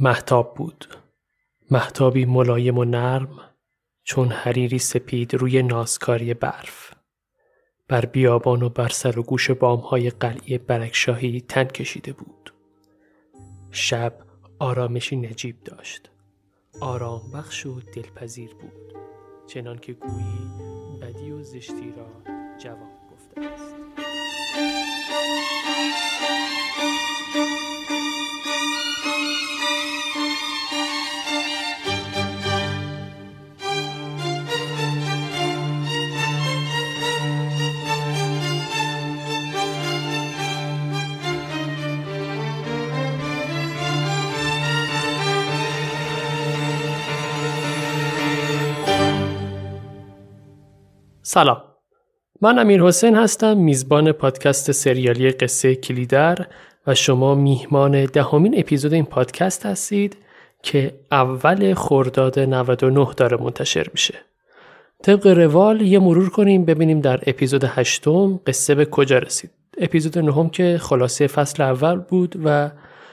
محتاب بود. محتابی ملایم و نرم چون حریری سپید روی نازکاری برف. بر بیابان و بر سر و گوش بامهای قلعه برکشاهی تن کشیده بود. شب آرامشی نجیب داشت. آرام بخش و دلپذیر بود. چنان که گویی بدی و زشتی را جواب گفته است. سلام. من امیر حسین هستم میزبان پادکست سریالی قصه کلیدر و شما میهمان دهمین اپیزود این پادکست هستید که اول خرداد 99 داره منتشر میشه. طبق روال یه مرور کنیم ببینیم در اپیزود هشتم قصه به کجا رسید. اپیزود نهم که خلاصه فصل اول بود و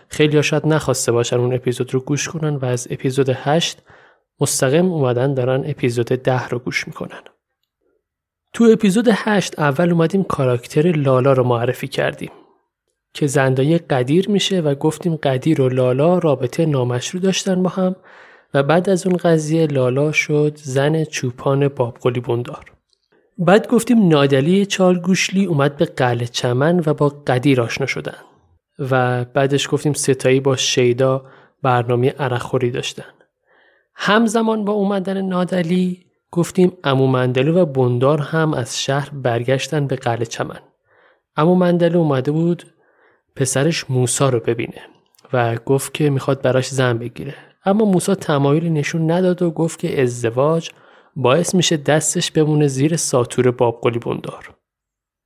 خیلی شاید نخواسته باشن اون اپیزود رو گوش کنن و از اپیزود هشت مستقیم اومدن دارن اپیزود ده رو گوش می‌کنن. تو اپیزود هشت اول اومدیم کاراکتر لالا رو معرفی کردیم که زندایی قدیر میشه و گفتیم قدیر و لالا رابطه نامشروع داشتن با هم و بعد از اون قضیه لالا شد زن چوپان بابگلی بندار بعد گفتیم نادلی چارگوشلی اومد به قلعه چمن و با قدیر آشنا شدن و بعدش گفتیم ستایی با شیدا برنامه عرخوری داشتن. همزمان با اومدن نادلی گفتیم امو مندلو و بندار هم از شهر برگشتن به قلعه چمن. امو مندلو اومده بود پسرش موسا رو ببینه و گفت که می‌خواد براش زن بگیره. اما موسا تمایلی نشون نداد و گفت که ازدواج باعث میشه دستش بمونه زیر ساتور بابقلی بندار.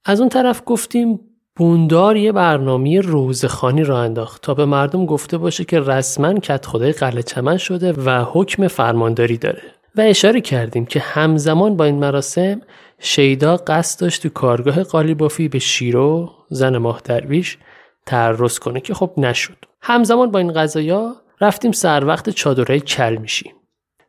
از اون طرف گفتیم بوندار یه برنامه روزخانی را انداخت تا به مردم گفته باشه که رسما کت خدای قلعه چمن شده و حکم فرمانداری داره و اشاره کردیم که همزمان با این مراسم شیدا قصد داشت تو کارگاه قالیبافی به شیرو زن ماه درویش تعرض کنه که خب نشد. همزمان با این قضایا رفتیم سر وقت چادرهای کل میشیم.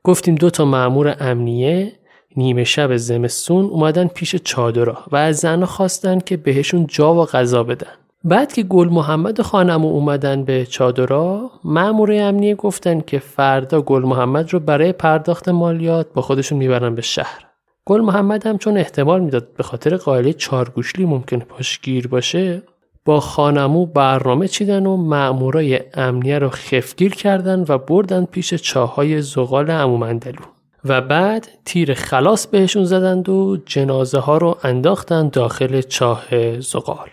گفتیم دو تا مأمور امنیه نیمه شب زمستون اومدن پیش چادرها و از زنها خواستن که بهشون جا و غذا بدن. بعد که گل محمد خانم اومدن به چادرها مأمور امنیه گفتن که فردا گل محمد رو برای پرداخت مالیات با خودشون می‌برن به شهر. گل محمد هم چون احتمال می‌داد به خاطر قائله چارگوشلی ممکن پاشگیر باشه با خانمو برنامه چیدن و مأمورای امنیه رو خفگیر کردن و بردن پیش چاهای زغال امومندلو و بعد تیر خلاص بهشون زدند و جنازه ها رو انداختن داخل چاه زغال.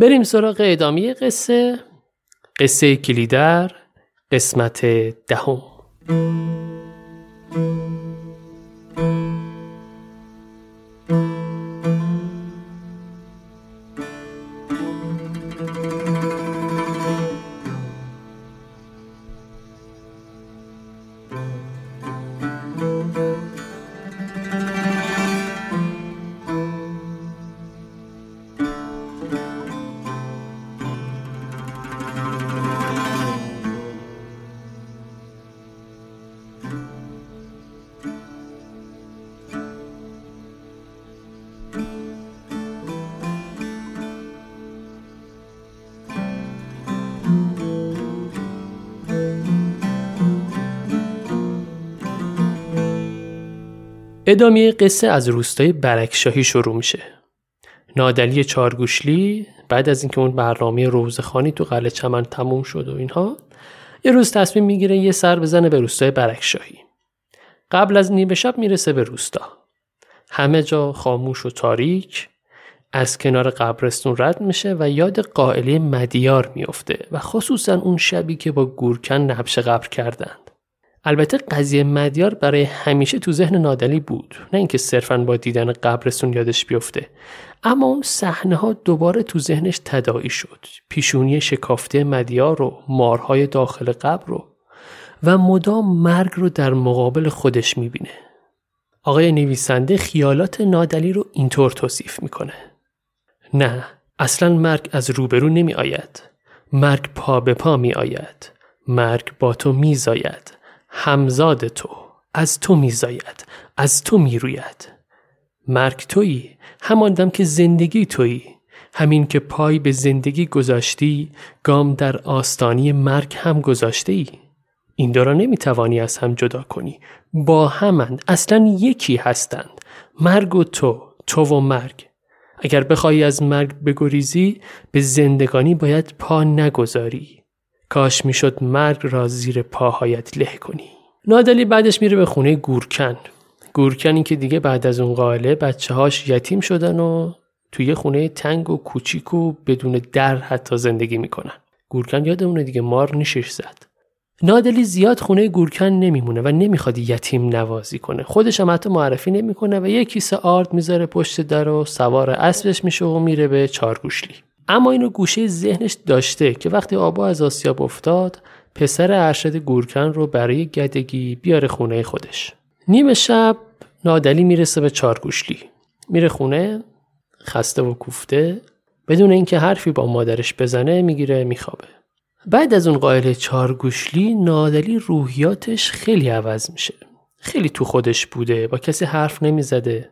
بریم سراغ ادامه قصه. قصه کلیدر قسمت دهم. ادامه قصه از روستای برکشاهی شروع میشه. نادلی چارگوشلی بعد از اینکه اون برنامه روزخانی تو قلعه چمن تموم شد و اینها یه روز تصمیم می‌گیره یه سر بزنه به روستای برکشاهی. قبل از نیمه شب می‌رسه به روستا. همه جا خاموش و تاریک از کنار قبرستون رد میشه و یاد قائله مدیار میافته و خصوصا اون شبی که با گورکن نبش قبر کردند. البته قضیه مدیار برای همیشه تو ذهن نادلی بود نه اینکه صرفا با دیدن قبرستون یادش بیفته. اما اون صحنه ها دوباره تو ذهنش تداعی شد. پیشونی شکافته مدیار و مارهای داخل قبر رو و مدام مرگ رو در مقابل خودش می‌بینه. آقای نویسنده خیالات نادلی رو اینطور توصیف می‌کنه. نه اصلا مرگ از روبرو نمی آید مرگ پا به پا می آید مرگ با تو میزاید. همزاد تو از تو میزاید از تو می‌روید. مرگ تویی همان دم که زندگی تویی. همین که پای به زندگی گذاشتی گام در آستانی مرگ هم گذاشته ای این دو را نمی‌توانی از هم جدا کنی. با همند اصلا یکی هستند. مرگ و تو تو و مرگ. اگر بخوای از مرگ بگریزی به زندگانی باید پا نگذاری. کاش می‌شد مرگ را زیر پاهایت له کنی. نادلی بعدش میره به خونه گورکن. گورکنی که دیگه بعد از اون قائله بچه هاش یتیم شدن و توی خونه تنگ و کوچیک و بدون در حتی زندگی می‌کنن. گورکن یادمونه دیگه مار نیشش زد. نادلی زیاد خونه گورکن نمیمونه و نمی‌خواد یتیم نوازی کنه. خودش هم حتی معرفی نمی‌کنه و یه کیسه آرد می‌ذاره پشت در و سوار اسبش میشه و میره به چارگوشلی اما اینو گوشه ذهنش داشته که وقتی آبا از آسیاب افتاد پسر ارشد گورکن رو برای گدگی بیاره خونه خودش. نیمه شب نادلی می‌رسه به چارگوشلی. میره خونه خسته و کوفته. بدون اینکه حرفی با مادرش بزنه می‌گیره میخوابه. بعد از اون قائل چارگوشلی نادلی روحیاتش خیلی عوض میشه. خیلی تو خودش بوده با کسی حرف نمی‌زده.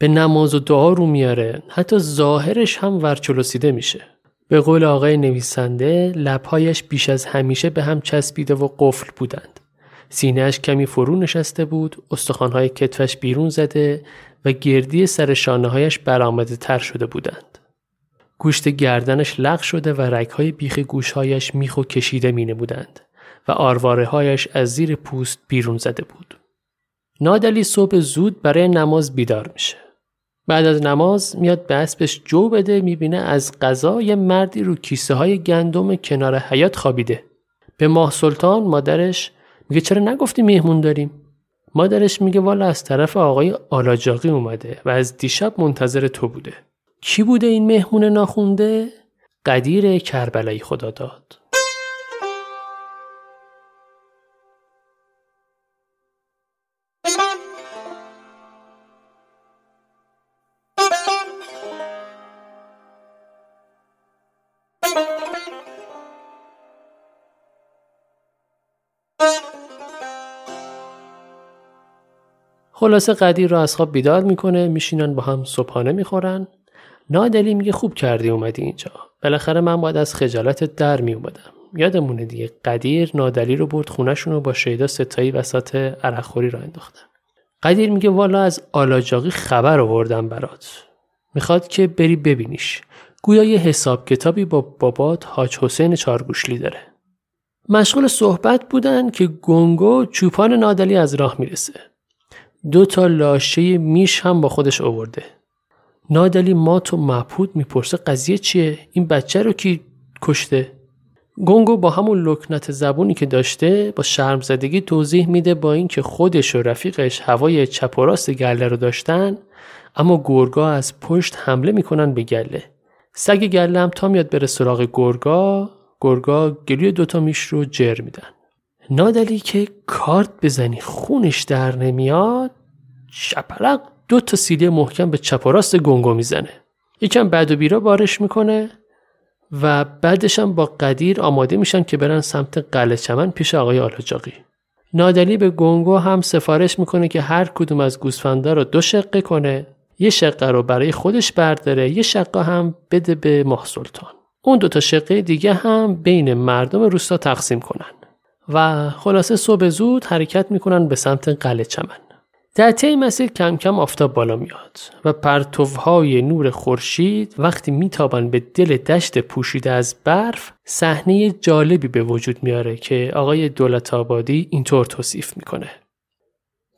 به نماز و دعا رو میاره حتی ظاهرش هم ورچلوسیده میشه به قول آقای نویسنده لبهایش بیش از همیشه به هم چسبیده و قفل بودند سینهش کمی فرو نشسته بود استخوانهای کتفش بیرون زده و گردی سر شانه هایش برآمده تر شده بودند گوشت گردنش لغ شده و رگهای بیخ گوشهایش میخ و کشیده می بودند و آرواره هایش از زیر پوست بیرون زده بود. نادلی صبح زود برای نماز بیدار میشه. بعد از نماز میاد به اسبش جو بده می‌بینه از غذا یه مردی رو کیسه های گندم کنار حیات خوابیده. به ماه سلطان مادرش میگه چرا نگفتی مهمون داریم؟ مادرش میگه والا از طرف آقای آلاجاقی اومده و از دیشب منتظر تو بوده. کی بوده این مهمون ناخونده؟ قدیر کربلایی خدا داد. خلاصه قدیر رو از خواب بیدار می‌کنه میشینن با هم صبحانه می‌خورن. نادلی میگه خوب کردی اومدی اینجا. بالاخره من باید از خجالت در می اومدم یادمونه دیگه قدیر نادلی رو برد خونشون رو با شیدا ستایی وسط عرقخوری را انداختن. قدیر میگه والا از آلاجاقی خبر آوردم برات. می‌خواد که بری ببینیش. گویا یه حساب کتابی با بابات حاج حسین چارگوشلی داره. مشغول صحبت بودن که گنگو چوپان نادلی از راه می‌رسه. دو تا لاشه میش هم با خودش آورده. نادلی مات و مبهود می‌پرسه قضیه چیه؟ این بچه رو کی کشته؟ گونگو با همون لکنت زبونی که داشته با شرمزدگی توضیح میده با اینکه خودش و رفیقش هوای چپ و راست گله رو داشتن اما گرگا از پشت حمله می‌کنن به گله. سگ گله هم تا میاد بره سراغ گرگا گرگا گلوی دوتا میش رو جر میدن. نادلی که کارت بزنی خونش در نمیاد شپلق دو تا سیلی محکم به چپ و راست گنگو می‌زنه. یکم بعد و بیرا بارش می‌کنه و بعدش هم با قدیر آماده میشن که برن سمت قلعه چمن پیش آقای آلاجاقی. نادلی به گنگو هم سفارش می‌کنه که هر کدوم از گوسفندا رو دو شقه کنه یه شقه رو برای خودش برداره یه شقه هم بده به ماه سلطان. اون دوتا شقه دیگه هم بین مردم روستا تقسیم کنن. و خلاصه صبح زود حرکت می‌کنن به سمت قلعه چمن. در طی مسیر کم کم آفتاب بالا میاد و پرتوهای نور خورشید وقتی میتابن به دل دشت پوشیده از برف صحنه جالبی به وجود میاره که آقای دولت آبادی اینطور توصیف می‌کنه.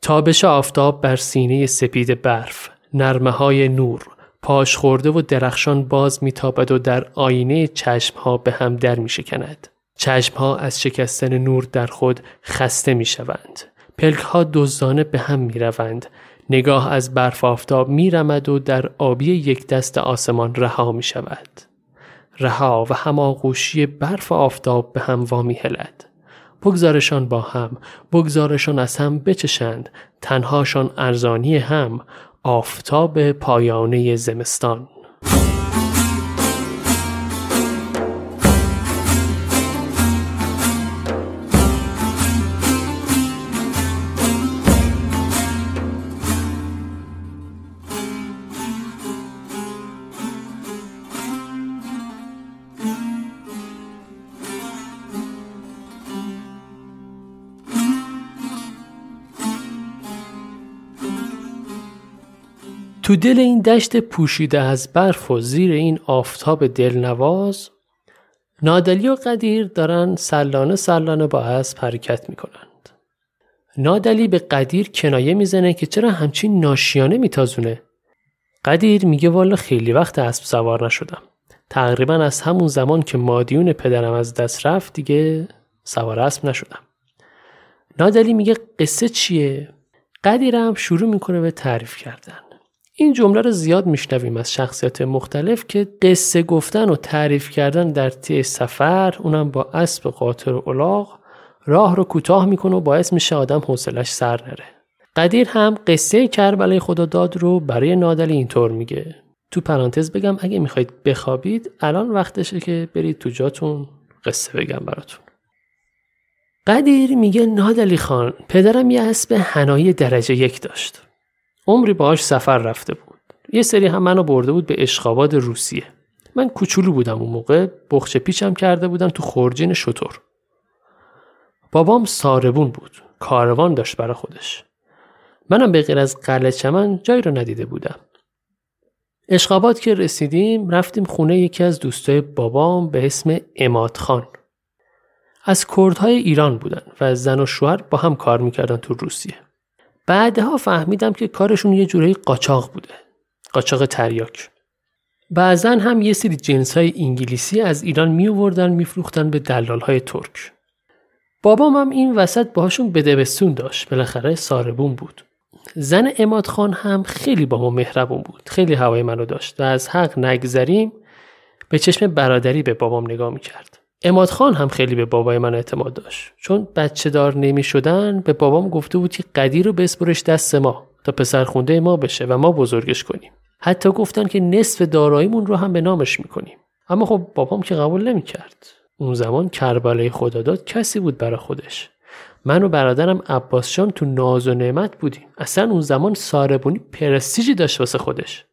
تابش آفتاب بر سینه سپید برف نرمه های نور پاش خورده و درخشان باز میتابد و در آینه چشم ها به هم در میشکند. چشم ها از شکستن نور در خود خسته می‌شوند پلک ها دزدانه به هم می روند. نگاه از برف آفتاب می رمد و در آبی یک دست آسمان رها می شود. رها و هماغوشی برف آفتاب به هم وامی هلد. بگذارشان با هم، بگذارشان از هم بچشند، تنهاشان ارزانی هم، آفتاب پایانه زمستان. تو دل این دشت پوشیده از برف و زیر این آفتاب دلنواز نادلی و قدیر دارن سلانه سلانه با اسب حرکت می‌کنند. نادلی به قدیر کنایه می‌زنه که چرا همچین ناشیانه میتازونه. قدیر میگه والا خیلی وقت اسب سوار نشدم. تقریبا از همون زمان که مادیون پدرم از دست رفت دیگه سوار اسب نشدم. نادلی میگه قصه چیه؟ قدیرم شروع می‌کنه به تعریف کردن. این جمله رو زیاد میشنویم از شخصیت مختلف که قصه گفتن و تعریف کردن در طی سفر اونم با اسب قاطر و الاغ راه رو کوتاه می‌کنه و باعث میشه آدم حوصلش سر نره. قدیر هم قصه کربلای خدا داد رو برای نادلی اینطور میگه. تو پرانتز بگم اگه می‌خواید بخوابید الان وقتشه که برید تو جاتون قصه بگم براتون. قدیر میگه نادلی خان پدرم یه اسب هنایی درجه یک داشت. عمری باهاش سفر رفته بود. یه سری هم منو برده بود به اشخاباد روسیه. من کوچولو بودم اون موقع بخچه پیچم کرده بودم تو خورجین شطور بابام ساربون بود کاروان داشت برا خودش. منم به غیر از قلعه چمن جایی رو ندیده بودم. اشخابات که رسیدیم رفتیم خونه یکی از دوستای بابام به اسم اماد خان. از کردهای ایران بودن و زن و شوهر با هم کار می‌کردن تو روسیه. بعدها فهمیدم که کارشون یه جورایی قاچاق بوده. قاچاق تریاک. بعضا هم یه سری جنس های انگلیسی از ایران می آوردن میفروختن به دلال های ترک. بابام هم این وسط باهاشون بدبستون داشت. بالاخره ساربون بود. زن اماد خان هم خیلی با ما مهربون بود. خیلی هوای منو داشت و از حق نگذریم به چشم برادری به بابام نگاه می‌کرد. اماد خان هم خیلی به بابای من اعتماد داشت. چون بچه دار نمی شدن به بابام گفته بود که قدیر رو بسپرش دست ما تا پسر خونده ما بشه و ما بزرگش کنیم. حتی گفتن که نصف داراییمون رو هم به نامش می‌کنیم. اما خب بابام که قبول نمی‌کرد. اون زمان کربلای خداداد کسی بود برا خودش. من و برادرم عباسشان تو ناز و نعمت بودیم. اصلا اون زمان ساربونی پرستیجی داشت واسه خودش.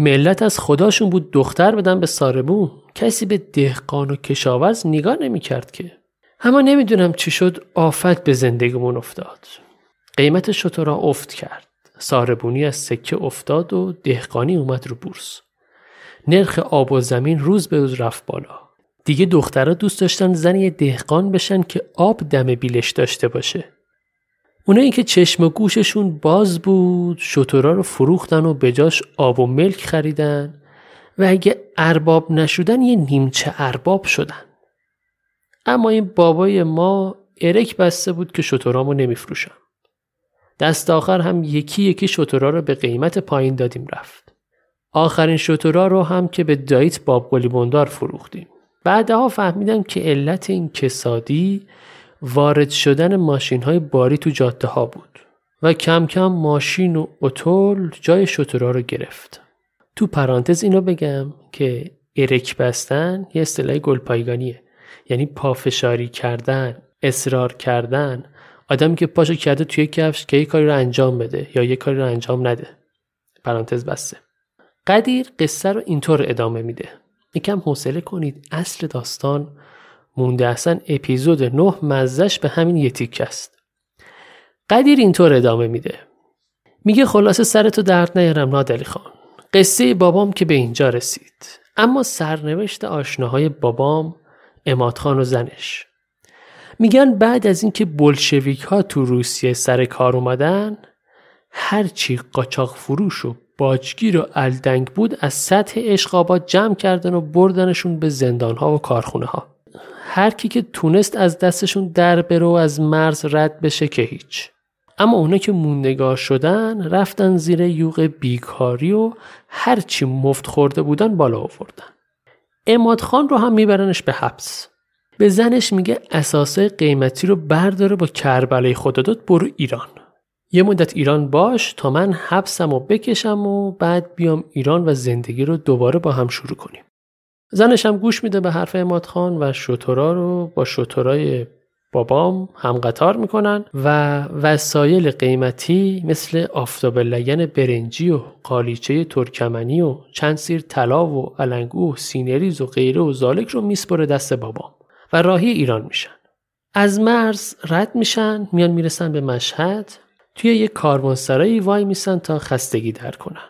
ملت از خداشون بود دختر بدن به ساربون کسی به دهقان و کشاورز نگاه نمی‌کرد که. اما نمی‌دونم چی شد آفت به زندگیمون افتاد. قیمت شطورا افت کرد. ساربونی از سکه افتاد و دهقانی اومد رو بورس. نرخ آب و زمین روز به روز رفت بالا. دیگه دخترها دوست داشتن زن دهقان بشن که آب دم بیلش داشته باشه. اونایی که چشم و گوششون باز بود شطورا رو فروختن و بجاش آب و ملک خریدن و اگه ارباب نشدن یه نیمچه ارباب شدن. اما این بابای ما ارک بسته بود که شطورامو نمیفروشم. دست آخر هم یکی یکی شطورا رو به قیمت پایین دادیم رفت. آخرین شطورا رو هم که به دایت باب بندار فروختیم. بعدها فهمیدم که علت این کسادی وارد شدن ماشین های باری تو جاده ها بود و کم کم ماشین و اتول جای شطورا رو گرفت. تو پرانتز اینو بگم که ارک بستن یه اصطلاح گلپایگانیه. یعنی پافشاری کردن اصرار کردن. آدمی که پاشو کرده توی کفش که یه کاری رو انجام بده یا یه کاری رو انجام نده. پرانتز بسته. قدیر قصه رو اینطور ادامه میده. یکم حوصله کنید اصل داستان مونده اصلا اپیزود نه مزش به همین یه تیک است. قدیر اینطور ادامه میده. میگه خلاصه سرتو درد نیارم نادلی خان. قصه بابام که به اینجا رسید. اما سرنوشت آشناهای بابام اماد خان و زنش. میگن بعد از اینکه بلشویک ها تو روسیه سر کار اومدن هرچی قاچاق فروش و باجگیر و الدنگ بود از سطح اشقابات جمع کردن و بردنشون به زندان ها و کارخونه ها هر کی که تونست از دستشون در بره و از مرز رد بشه که هیچ. اما اونا که موندگار شدن رفتن زیر یوغ بیکاری و هرچی مفت خورده بودن بالا آوردن. اماد خان رو هم میبرنش به حبس. به زنش میگه اساسای قیمتی رو برداره با کربلای خداداد برو ایران. یه مدت ایران باش تا من حبسم و بکشم و بعد بیام ایران و زندگی رو دوباره با هم شروع کنیم. زنش هم گوش میده به حرف اماد خان و شطورا رو با شطورای بابام هم قطار می‌کنن و وسایل قیمتی مثل آفتابه لگن برنجی و قالیچه ترکمنی و چند سیر طلا و النگو و سینه‌ریز و غیره و ذلک رو میسپره دست بابام و راهی ایران میشن. از مرز رد میشن میان می‌رسن به مشهد توی یک کاروانسرایی وای میسن تا خستگی در کنن.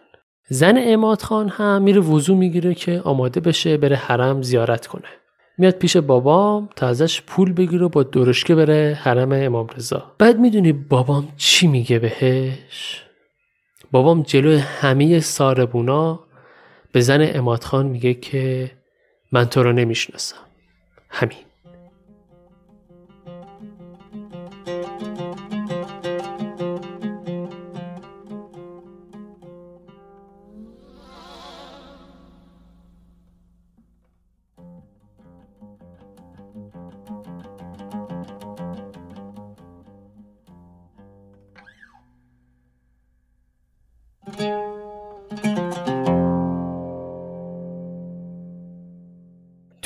زن اماد خان هم میره وضو می‌گیره که آماده بشه بره حرم زیارت کنه. میاد پیش بابام تا ازش پول بگیره با درشکه بره حرم امام رضا. بعد می‌دونی بابام چی میگه بهش؟ بابام جلوی همه ساربونا به زن اماد خان میگه که من تو رو نمی‌شناسم. همین.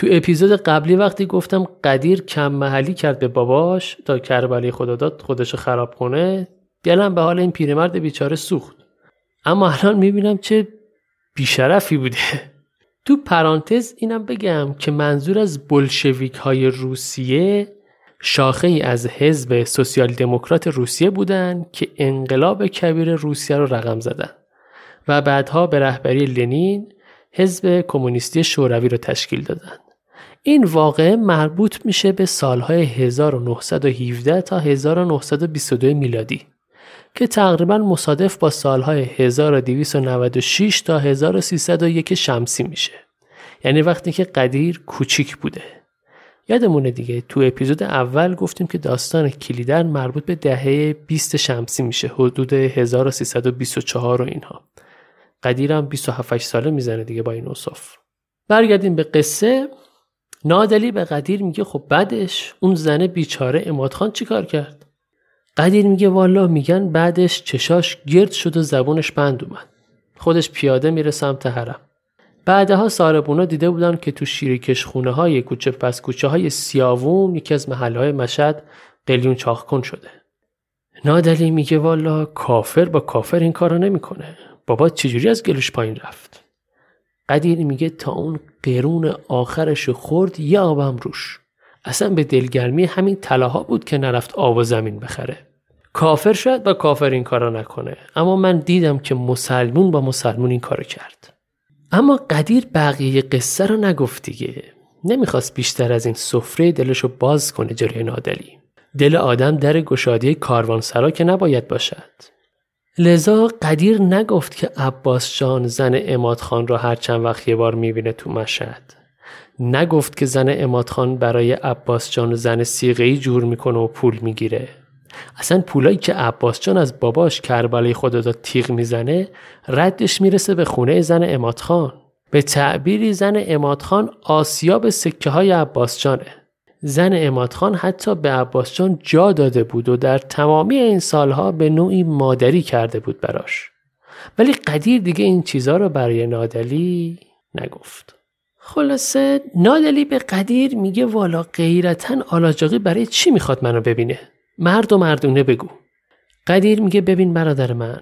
تو اپیزود قبلی وقتی گفتم قدیر کم محلی کرد به باباش تا کربلی خدا داد خودشو خراب کنه دلم به حال این پیرمرد بیچاره سوخت اما الان می‌بینم چه بیشرفی بوده تو پرانتز اینم بگم که منظور از بلشویک های روسیه شاخه ای از حزب سوسیال دموکرات روسیه بودن که انقلاب کبیر روسیه رو رقم زدن و بعدها به رهبری لنین حزب کمونیستی شوروی رو تشکیل دادن. این واقعه مربوط میشه به سالهای 1917 تا 1922 میلادی که تقریبا مصادف با سالهای 1296 تا 1301 شمسی میشه. یعنی وقتی که قدیر کوچیک بوده. یادمونه دیگه تو اپیزود اول گفتیم که داستان کلیدن مربوط به دهه 20 شمسی میشه حدود 1324 و اینها. قدیرم 27 ساله می‌زنه دیگه با این اصاف برگردیم به قصه نادلی به قدیر میگه خب بعدش اون زن بیچاره امادخان چیکار کرد؟ قدیر میگه والا میگن بعدش چشاش گرد شد و زبونش بند اومد. خودش پیاده میره سمت حرم. بعدها ساربونا دیده بودن که تو شیریکش خونه های کوچه پس کوچه های سیاوون یکی از محله های مشد قلیون چاخکن شده. نادلی میگه والا کافر با کافر این کارو نمی‌کنه. بابا چجوری از گلوش پایین رفت؟ قدیر میگه تا اون قرون آخرش خورد یه آبم روش. اصلا به دلگرمی همین طلاها بود که نرفت آب و زمین بخره. کافر شاید با کافر این کارا نکنه. اما من دیدم که مسلمون با مسلمون این کارو کرد. اما قدیر بقیه قصه رو نگفت دیگه. نمی‌خواست بیشتر از این سفره دلشو باز کنه جلوی نادلی. دل آدم در گشادی کاروانسرا که نباید باشد. لذا قدیر نگفت که عباس جان زن اماد خان را هر چند وقت یه بار می‌بینه تو مشهد. نگفت که زن اماد خان برای عباس جان زن سیغهی جور می‌کنه و پول می‌گیره. اصلا پولایی که عباس جان از باباش کربلای خدا داد تیغ می‌زنه ردش می‌رسه به خونه زن اماد خان. به تعبیری زن اماد خان آسیاب سکه های عباس جانه. زن امادخان حتی به عباس جان جا داده بود و در تمامی این سالها به نوعی مادری کرده بود براش. ولی قدیر دیگه این چیزها رو برای نادلی نگفت. خلاصه نادلی به قدیر میگه والا غیرتا آلاجاقی برای چی می‌خواد منو ببینه؟ مرد و مردونه بگو. قدیر میگه ببین برادر من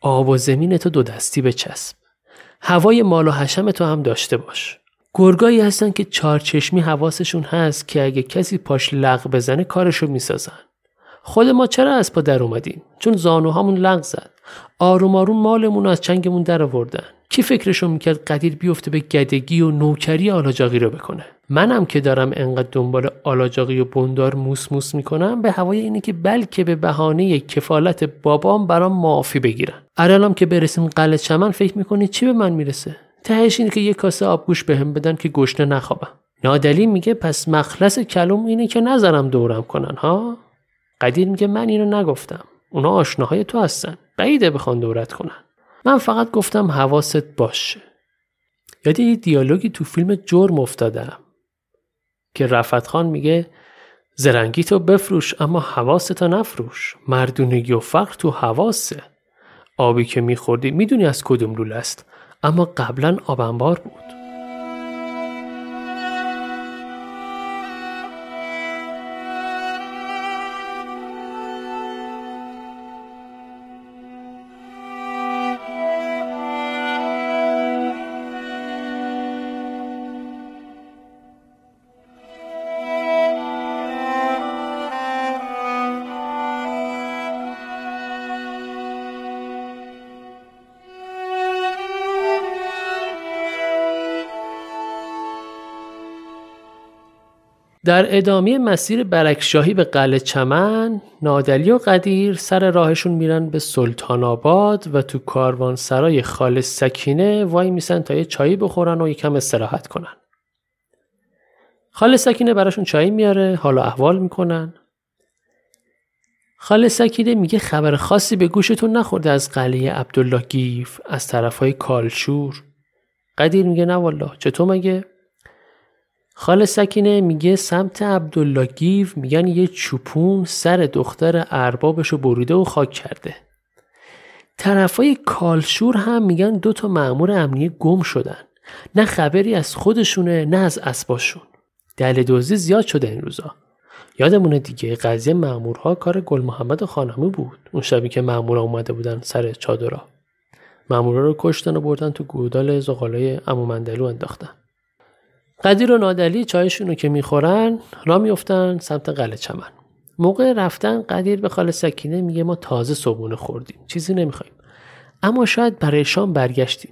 آب و زمین تو دو دستی بچسب. هوای مال و حشم تو هم داشته باش. گرگایی هستن که چارچشمی حواسشون هست که اگه کسی پاش لغ بزنه کارشو می‌سازن. خود ما چرا از پا در اومدیم؟ چون زانوهامون لغ زد. آروم آروم مالمون از چنگمون در آوردن. کی فکرشو می‌کرد قدیر بیفته به گدگی و نوکری آلاجاقی رو بکنه منم که دارم انقدر دنبال آلاجاقی و بندار موس موس می‌کنم به هوای اینه که بلکه به بهانه کفالت بابام برام معافی بگیرن الانم که برسیم قلعه چمن فکر می‌کنی چی به من می‌رسه تهش اینه که یه کاسه آبگوش بهم به بدن که گشنه نخوابم. نادلی میگه پس مخلص کلوم اینه که نظرم دورم کنن ها؟ قدیر میگه من اینو نگفتم. اونا آشناهای تو هستن. بعیده بخوان دورت کنن. من فقط گفتم حواست باشه. یاد یه دیالوگی تو فیلم جرم افتادم که رفت خان میگه زرنگی تو بفروش اما حواستو نفروش. مردونگی و فقر تو حواسه. آبی که میخوردی می‌دونی از کدوم لول است. اما قبلا آبنبار بود. در ادامه مسیر برکشاهی به قلعه چمن نادلی و قدیر سر راهشون میرن به سلطان آباد و تو کاروان سرای خالص سکینه وای میسن تا یه چایی بخورن و یکم استراحت کنن. خالص سکینه براشون چایی میاره حالا احوال می‌کنن. خاله سکینه میگه خبر خاصی به گوشتون نخورده از قلعه عبدالله گیف از طرفای کالشور. قدیر میگه نه والا چطور مگه؟ خاله سکینه میگه سمت عبدالله گیف میگن یه چوپون سر دختر اربابشو بریده و خاک کرده. طرفای کالشور هم میگن دو تا مأمور امنیه گم شدن. نه خبری از خودشونه نه از اسباشون. دل دوزی زیاد شده این روزا. یادمونه دیگه قضیه مامورها کار گل محمد خانمی بود. اون شبی که مامورا اومده بودن سر چادرا مامورا رو کشتن و بردن تو گودال زغالای امو مندلو انداختن. قدیر و نادلی چایشون رو که می‌خورن را میفتن سمت قلعه چمن. موقع رفتن قدیر به خاله سکینه میگه ما تازه صبحونه خوردیم. چیزی نمی‌خوایم. اما شاید برای شام برگشتیم.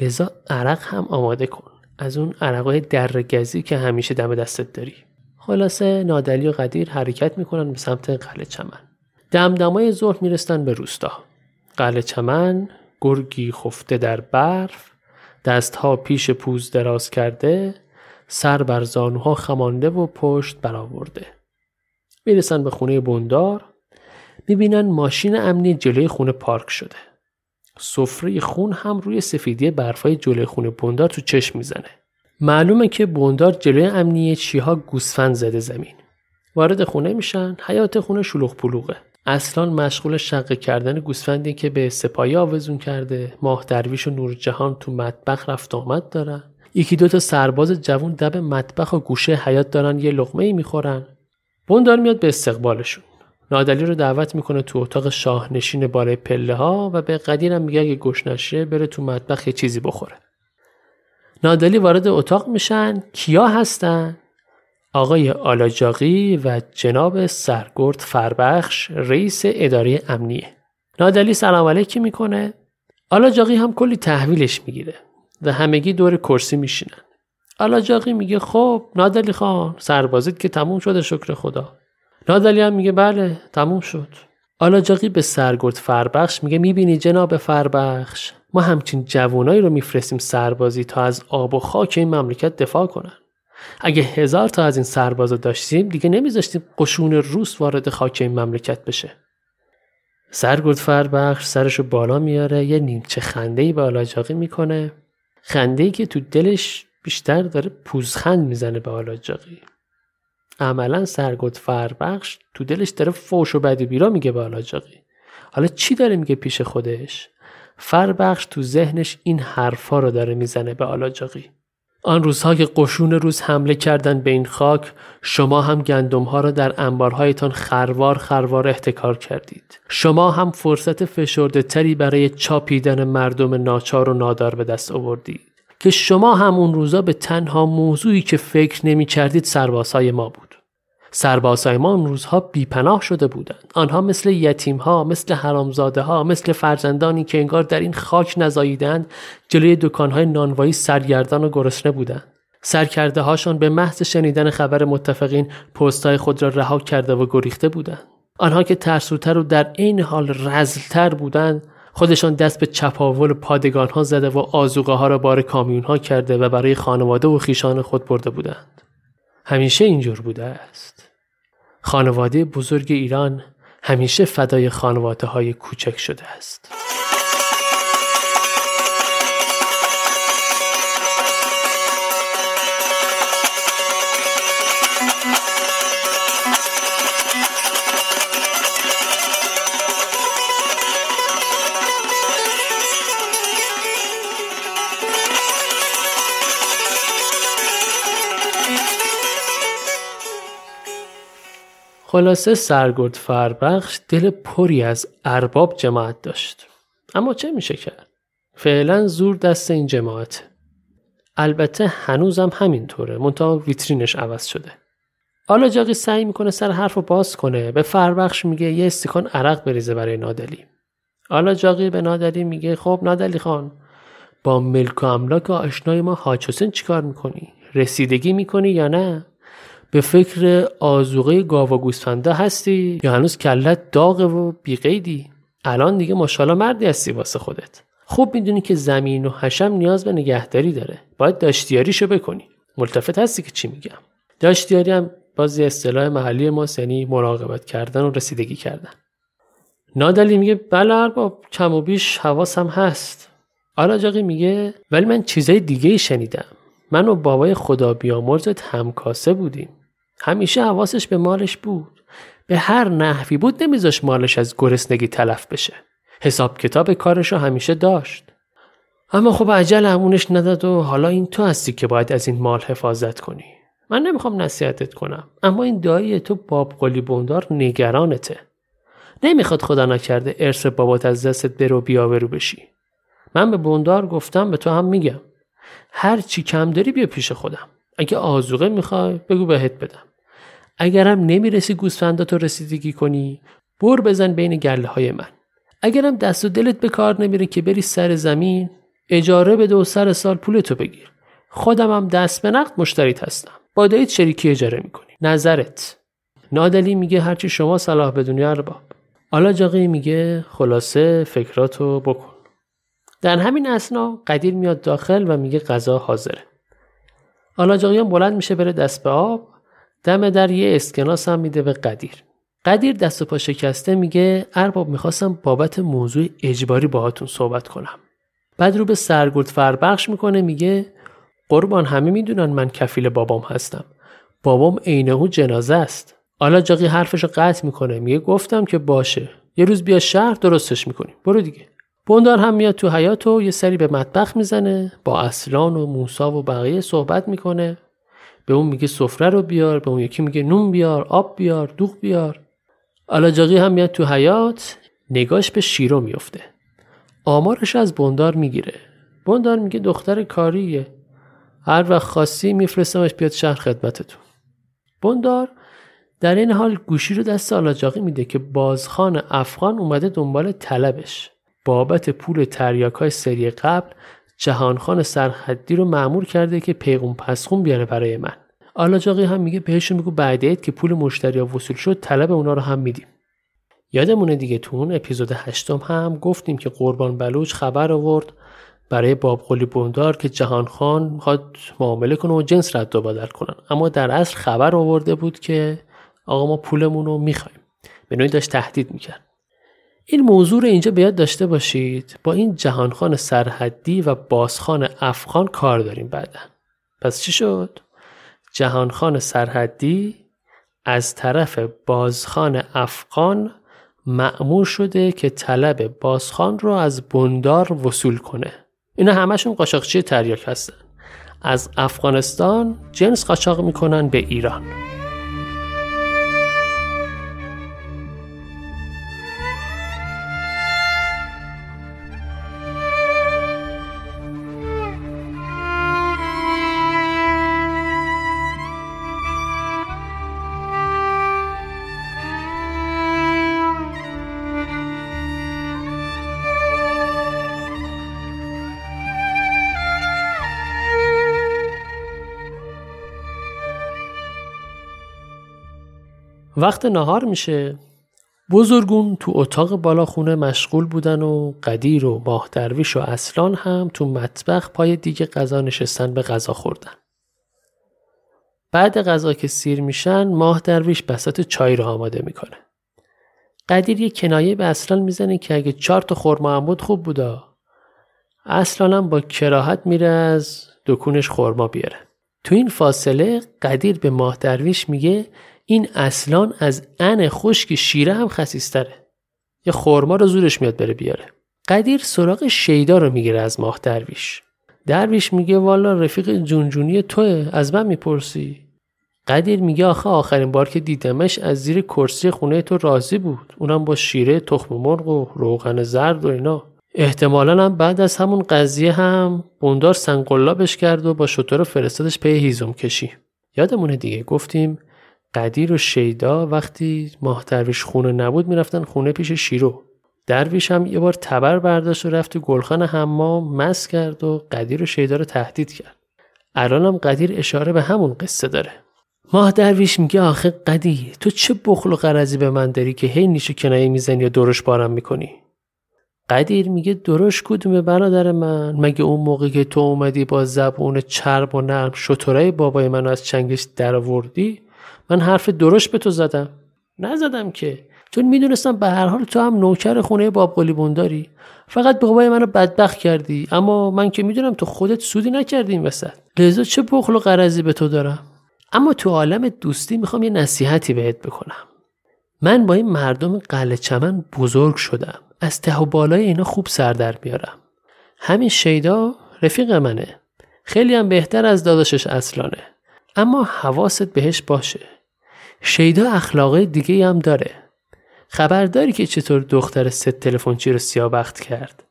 لذا عرق هم آماده کن. از اون عرقای درگزی که همیشه دم دستت داری. خلاصه نادلی و قدیر حرکت می‌کنن به سمت قلعه چمن. دمدمای ظهر میرستن به روستا. قلعه چمن گرگی خفته در برف دستها پیش پوز دراز کرده سر بر زانوها خمانده و پشت برآورده. می‌رسن به خونه بندار می‌بینن ماشین امنی جلوی خونه پارک شده. سفره خون هم روی سفیدی برفای جلوی خونه بندار تو چشم می‌زنه. معلومه که بوندار جلوی امنیه چیها گوسفند زده زمین. وارد خونه میشن حیات خونه شلوغ پلوغه. اصلا مشغول شقه کردن گوسفندی که به سپایی آوزون کرده ماه درویش و نور جهان تو مطبخ رفت آمد دارن. یکی دوتا سرباز جوون دب مطبخ و گوشه حیات دارن یه لقمه ای می‌خورن بوندار میاد به استقبالشون. نادلی رو دعوت می‌کنه تو اتاق شاهنشین بالای پله ها و به قدیرم میگه اگه گوش نشه بره تو مطبخ یه چیزی بخوره. نادلی وارد اتاق میشن. کیا هستن؟ آقای آلاجاقی و جناب سرگرد فربخش رئیس اداره امنیه. نادلی سلام علیکی می‌کنه. آلاجاقی هم کلی تحویلش می‌گیره. و همگی دور کرسی میشینن. آلاجاقی میگه خب نادلی خان سربازیت که تموم شده شکر خدا. نادلی هم میگه بله تموم شد. آلاجاقی به سرگرد فربخش میگه می‌بینی جناب فربخش؟ ما همچین جوانایی رو میفرستیم سربازی تا از آب و خاک این مملکت دفاع کنن. اگه هزار تا از این سربازا داشتیم دیگه نمیذاشتیم قشون روس وارد خاک این مملکت بشه. سرگرد فربخش سرشو بالا میاره یه نیمچه خنده ای به آلاجاقی می‌کنه. خنده ای که تو دلش بیشتر داره پوزخند می‌زنه به آلاجاقی عملا سرگرد فربخش تو دلش داره فوش و بدی بیرا میگه به آلاجاقی حالا چی داره میگه پیش خودش؟ فربخش تو ذهنش این حرفا رو داره می‌زنه به آلاجاقی آن روزها که قشون روز حمله کردن به این خاک شما هم گندم ها را در انبارهایتان خروار خروار احتکار کردید. شما هم فرصت فشرده تری برای چاپیدن مردم ناچار و نادار به دست آوردید. که شما هم اون روزا به تنها موضوعی که فکر نمی کردید سربازهای ما بود. سربازهای ما اون روزها بیپناه شده بودند. آنها مثل یتیم ها مثل حرامزاده ها مثل فرزندانی که انگار در این خاک نزاییدند جلوی دکانهای نانوایی سرگردان و گرسنه بودند. سرکرده هاشان به محض شنیدن خبر متفقین پستهای خود را رها کرده و گریخته بودند. آنها که ترسوتر و در عین حال رزلتر بودند خودشان دست به چپاول پادگان ها زده و آزوقه ها را بار کامیون ها کرده و برای خانواده و خیشان خود برده بودند. همیشه اینجور بوده است. خانواده بزرگ ایران همیشه فدای خانواده های کوچک شده است. خلاصه سرگرد فربخش دل پری از ارباب جماعت داشت. اما چه میشه کرد فعلا زور دست این جماعت. البته هنوزم همینطوره. منتها ویترینش عوض شده. جاقی سعی می‌کنه سر حرف رو باز کنه. به فربخش میگه یه استکان عرق بریزه برای نادلی. جاقی به نادلی میگه خب نادلی خان با ملک و املاک آشنای ما حاج حسین چیکار می‌کنی؟ رسیدگی می‌کنی یا نه؟ به فکر آزوغه گاو و هستی یا هنوز کلت داغه و بیقیدی؟ الان دیگه ماشاءالله مردی هستی واسه خودت. خوب می‌دونی که زمین و حشم نیاز به نگهداری داره. باید داشتیاریشو بکنی. ملتفت هستی که چی میگم؟ داشتیاری هم بازی اصطلاح محلی ما یعنی مراقبت کردن و رسیدگی کردن. نادلی میگه بله با کم و بیش حواسم هست. آراجاقی میگه ولی من چیزای دیگه شنیدم. من و بابای خدا بیامرزت همکاسه بودیم. همیشه حواسش به مالش بود. به هر نحوی بود نمیذاش مالش از گرسنگی تلف بشه. حساب کتاب کارش رو همیشه داشت. اما خب عجل همونش نداد و حالا این تو هستی که باید از این مال حفاظت کنی. من نمی‌خوام نصیحتت کنم. اما این دایی تو باب قلی بوندار نگرانته. نمی‌خواد خدا نکرده ارث بابات از دستت برو بیاورو بشی. من به بوندار گفتم به تو هم میگم. هر چی کم داری بیا پیش خودم. اگه آزوقه می‌خوای بگو بهت بدم. اگرم نمی‌رسی گوسفنداتو رسیدگی کنی بر بزن بین گله های من. اگرم دست و دلت به کار نمیره که بری سر زمین اجاره بده و سر سال پولتو بگیر. خودم هم دست به نقد مشتریت هستم. با دایت شریکی اجاره می‌کنی. نظرت. نادلی میگه هرچی شما صلاح بدونی ارباب. حالا جاقی میگه خلاصه فکراتو بکن. در همین اسنا قدیر میاد داخل و میگه غذا حاضره. هم بلند میشه بره دست به آب دم در یه اسکناس هم میده به قدیر. قدیر دست و پا شکسته میگه ارباب می‌خواستم بابت موضوع اجباری باهاتون صحبت کنم. بعد رو به سرگرد فربخش می‌کنه میگه قربان همه می‌دونن من کفیل بابام هستم. بابام عینهو جنازه است. حالا جاقی حرفش رو قطع می‌کنه میگه گفتم که باشه. یه روز بیا شهر درستش می‌کنیم. برو دیگه. بوندار هم میاد تو حیات و یه سری به مطبخ می‌زنه با اصلان و موسا و بقیه صحبت می‌کنه. به اون میگه سفره رو بیار به اون یکی میگه نون بیار آب بیار دوغ بیار. آلاجاقی هم میاد تو حیات نگاش به شیرو میفته. آمارش از بوندار می‌گیره. بوندار میگه دختر کاریه. هر وقت خاصی میفرستمش بیاد شهر خدمتتون. بوندار در این حال گوشی رو دست آلاجاقی میده که بازخان افغان اومده دنبال طلبش. بابت پول تریاک های سری قبل جهانخان سرحدی رو معمور کرده که پیغون پسخون بیاره برای من. آلاجاقی هم میگه بهشون میگو بعد که پول مشتری وصول شد طلب اونا رو هم میدیم. یادمونه دیگه تو اون اپیزود هشتم هم گفتیم که قربان بلوچ خبر آورد برای باب قلی بوندار که جهان خان می‌خواد معامله کنه و جنس رد و بدل کنن. اما در اصل خبر آورده بود که آقا ما پولمون رو می‌خوایم. به نوعی داشت تهدید می‌کرد. این موضوع رو اینجا بیاد داشته باشید. با این جهانخان سرحدی و بازخان افغان کار داریم بعدا. پس چی شد؟ جهانخان سرحدی از طرف بازخان افغان معمور شده که طلب بازخان رو از بندار وصول کنه. اینا همشون قاچاقچی تریاک هستن. از افغانستان جنس قاچاق می‌کنن به ایران. وقت نهار میشه بزرگون تو اتاق بالا خونه مشغول بودن و قدیر و ماه درویش و اصلان هم تو مطبخ پای دیگه غذا نشستن به غذا خوردن. بعد غذا که سیر میشن ماه درویش بسات چای رو آماده می‌کنه. قدیر یه کنایه به اصلان می‌زنه که اگه چهار تا خورما هم بود خوب بودا. اصلان هم با کراهت میره از دکونش خورما بیاره. تو این فاصله قدیر به ماه درویش میگه این اصلان از ان خشک شیره هم خسیستره. یه خورما رو زورش میاد بره بیاره. قدیر سراغ شیدا رو می‌گیره از ماه درویش. درویش میگه والا رفیق جونجونی توه از من می‌پرسی؟ قدیر میگه آخه آخرین بار که دیدمش از زیر کرسی خونه تو راضی بود. اونم با شیره تخم مرغ و روغن زرد و اینا. احتمالا هم بعد از همون قضیه هم بوندار سنگلابش کرد و با شطور فرستادش پی هیزم کشی. یادمونه دیگه گفتیم قدیر و شیدا وقتی ماه درویش خونه نبود می‌رفتن خونه پیش شیرو. درویش هم یه بار تبر برداشت و رفت تو گلخان حمام مس کرد و قدیر و شیدا رو تهدید کرد. الانم قدیر اشاره به همون قصه داره. ماه درویش میگه آخه قدی تو چه بخل و قرضی به من داری که هی نیشو کنایه می‌زنی یا درش بارم می‌کنی؟ قدیر میگه درش کدومه برادر من؟ مگه اون موقع که تو اومدی با زبون چرب و نرم شطورای بابای منو از چنگش درآوردی؟ من حرف درش به تو زدم. نزدم که. چون می‌دونستم به هر حال تو هم نوکر خونه باب قلی داری. فقط بابای منو بدبخت کردی. اما من که می‌دونم تو خودت سودی نکردی این وسط. لذا چه بخل و قرضی به تو دارم؟ اما تو عالم دوستی می‌خوام یه نصیحتی بهت بکنم. من با این مردم قلعه چمن بزرگ شدم. از ته و بالای اینا خوب سر در میارم. همین شیدا رفیق منه. خیلی هم بهتر از داداشش اصلانه. اما حواست بهش باشه. شیدا اخلاقای دیگه هم داره. خبرداری که چطور دختر ست تلفنچی رو سیابخت کرد.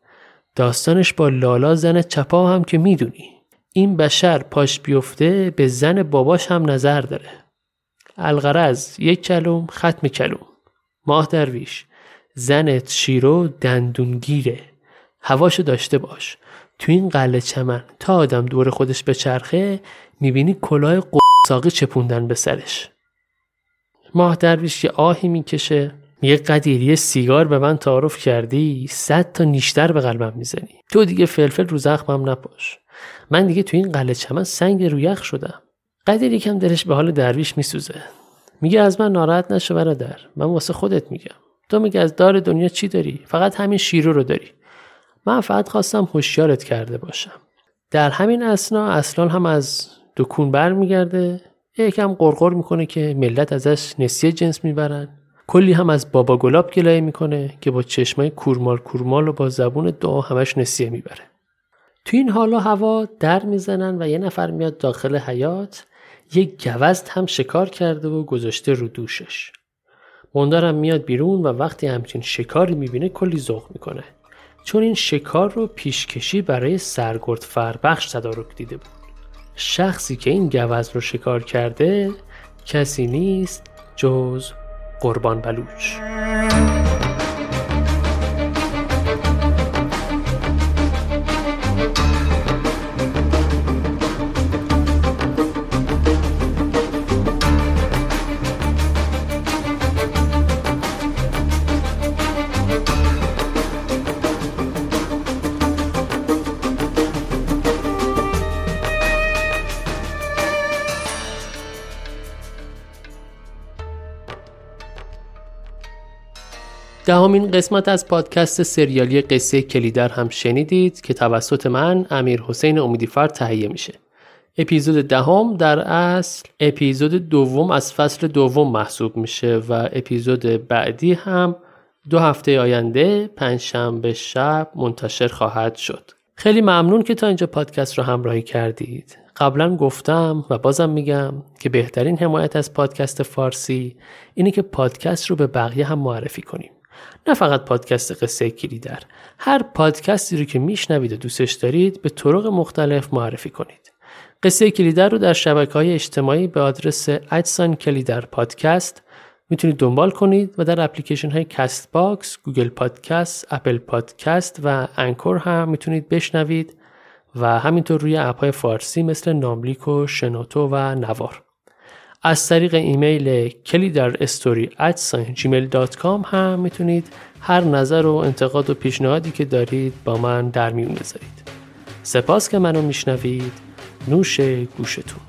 داستانش با لالا زن چپا هم که می‌دونی. این بشر پاش بیفته به زن باباش هم نظر داره. الغرض یک کلوم ختم کلوم. ماه درویش. زنت شیرو دندونگیره. هواشو داشته باش. تو این قله چمن تا آدم دور خودش به چرخه می‌بینی کلاه قصاقی چپوندن به سرش. ماه درویش یه آهی می‌کشه. یه قدیری سیگار به من تعارف کردی صد تا نیشتر به قلبم می‌زنی. تو دیگه فلفل رو زخمم نپاش. من دیگه تو این قله چمن سنگ رو یخ شدم. قدیر یکم دلش به حال درویش میسوزه. میگه از من ناراحت نشو برادر. من واسه خودت میگم. تو میگه از دار دنیا چی داری؟ فقط همین شیرو رو داری. من فقط خواستم هوشیارت کرده باشم. در همین اسنا اصلا هم از دکون بر میگرده یکم قرقر می‌کنه که ملت ازش نسیه جنس می‌برن. کلی هم از بابا گلاب گلایه می‌کنه که با چشمای کورمال کورمال و با زبون دعا همش نسیه می‌بره. تو این حالا هوا در می‌زنن و یه نفر میاد داخل حیات یک گوزد هم شکار کرده و گذاشته رو دوشش. مندارم میاد بیرون و وقتی همچین شکاری می‌بینه کلی ذوق می‌کنه. چون این شکار رو پیشکشی برای سرگرد فربخش تدارک دیده بود. شخصی که این گوز رو شکار کرده کسی نیست جز قربان بلوچ. دهمین قسمت از پادکست سریالی قصه کلیدر هم شنیدید که توسط من امیر حسین امیدیفر تهیه میشه. اپیزود دهم در اصل اپیزود دوم از فصل دوم محسوب میشه و اپیزود بعدی هم دو هفته آینده پنجشنبه شب منتشر خواهد شد. خیلی ممنون که تا اینجا پادکست رو همراهی کردید. قبلا گفتم و بازم میگم که بهترین حمایت از پادکست فارسی اینه که پادکست رو به بقیه هم معرفی کنیم. نه فقط پادکست قصه کلیدر هر پادکستی رو که میشنوید و دوستش دارید به طرق مختلف معرفی کنید قصه کلیدر رو در شبکه های اجتماعی به آدرس at sign کلیدر پادکست می‌تونید دنبال کنید و در اپلیکیشن های Castbox، Google Podcasts، Apple Podcasts و Anchor هم می‌تونید بشنوید و همینطور روی اپ های فارسی مثل ناملیک و شنوتو و نوار. از طریق ایمیل کلی در استوری هم می‌تونید هر نظر و انتقاد و پیشنهادی که دارید با من در میون بذارید. سپاس که منو میشنوید. نوش گوشتون.